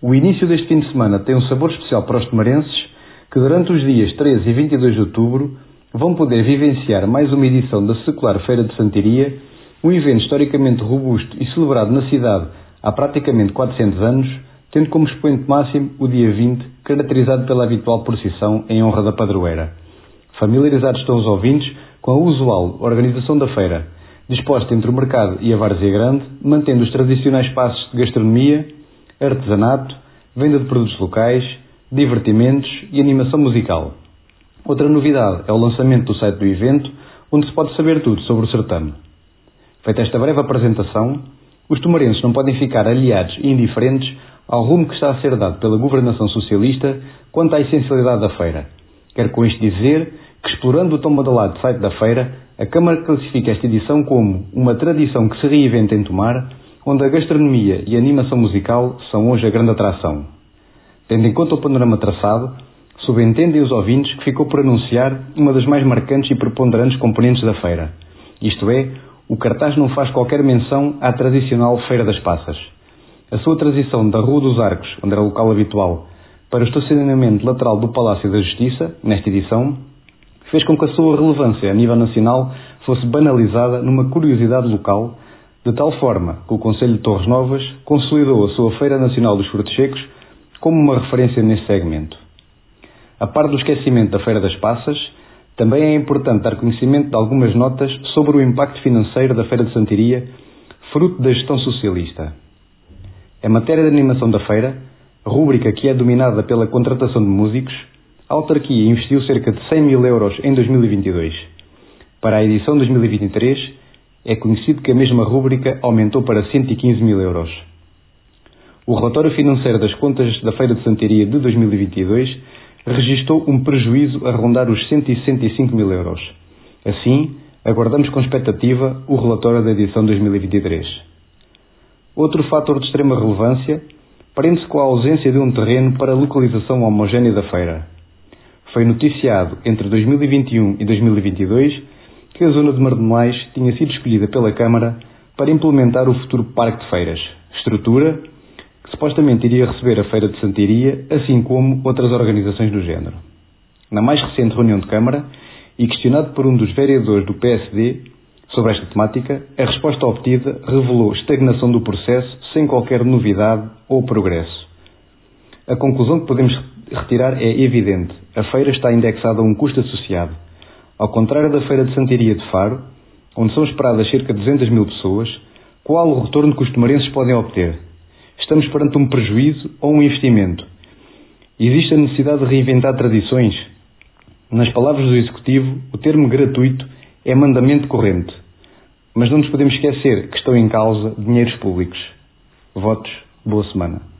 O início deste fim de semana tem um sabor especial para os tomarenses que durante os dias 13 e 22 de outubro vão poder vivenciar mais uma edição da secular Feira de Santiria, um evento historicamente robusto e celebrado na cidade há praticamente 400 anos, tendo como expoente máximo o dia 20, caracterizado pela habitual procissão em honra da padroeira. Familiarizados estão os ouvintes com a usual organização da feira, disposta entre o mercado e a várzea grande, mantendo os tradicionais passos de gastronomia, artesanato, venda de produtos locais, divertimentos e animação musical. Outra novidade é o lançamento do site do evento, onde se pode saber tudo sobre o certame. Feita esta breve apresentação, os tomarenses não podem ficar aliados e indiferentes ao rumo que está a ser dado pela governação socialista quanto à essencialidade da feira. Quero com isto dizer que, explorando o tão badalado site da feira, a Câmara classifica esta edição como uma tradição que se reinventa em Tomar onde a gastronomia e a animação musical são hoje a grande atração. Tendo em conta o panorama traçado, subentendem os ouvintes que ficou por anunciar uma das mais marcantes e preponderantes componentes da feira. Isto é, o cartaz não faz qualquer menção à tradicional Feira das Passas. A sua transição da Rua dos Arcos, onde era local habitual, para o estacionamento lateral do Palácio da Justiça, nesta edição, fez com que a sua relevância a nível nacional fosse banalizada numa curiosidade local de tal forma que o Conselho de Torres Novas consolidou a sua Feira Nacional dos Frutos Secos como uma referência neste segmento. A par do esquecimento da Feira das Passas, também é importante dar conhecimento de algumas notas sobre o impacto financeiro da Feira de Santiria, fruto da gestão socialista. Em matéria de animação da feira, rúbrica que é dominada pela contratação de músicos, a autarquia investiu cerca de 100 mil euros em 2022. Para a edição 2023, é conhecido que a mesma rúbrica aumentou para 115 mil euros. O relatório financeiro das contas da Feira de Santeria de 2022 registrou um prejuízo a rondar os 165 mil euros. Assim, aguardamos com expectativa o relatório da edição 2023. Outro fator de extrema relevância prende-se com a ausência de um terreno para localização homogénea da feira. Foi noticiado entre 2021 e 2022 que a zona de Mardomais tinha sido escolhida pela Câmara para implementar o futuro Parque de Feiras, estrutura que supostamente iria receber a Feira de Santiria, assim como outras organizações do género. Na mais recente reunião de Câmara, e questionado por um dos vereadores do PSD sobre esta temática, a resposta obtida revelou estagnação do processo sem qualquer novidade ou progresso. A conclusão que podemos retirar é evidente: a feira está indexada a um custo associado ao contrário da Feira de Santiria de Faro, onde são esperadas cerca de 200 mil pessoas, qual o retorno que os tomarenses podem obter? Estamos perante um prejuízo ou um investimento? Existe a necessidade de reinventar tradições? Nas palavras do Executivo, o termo gratuito é mandamento corrente. Mas não nos podemos esquecer que estão em causa dinheiros públicos. Votos, boa semana.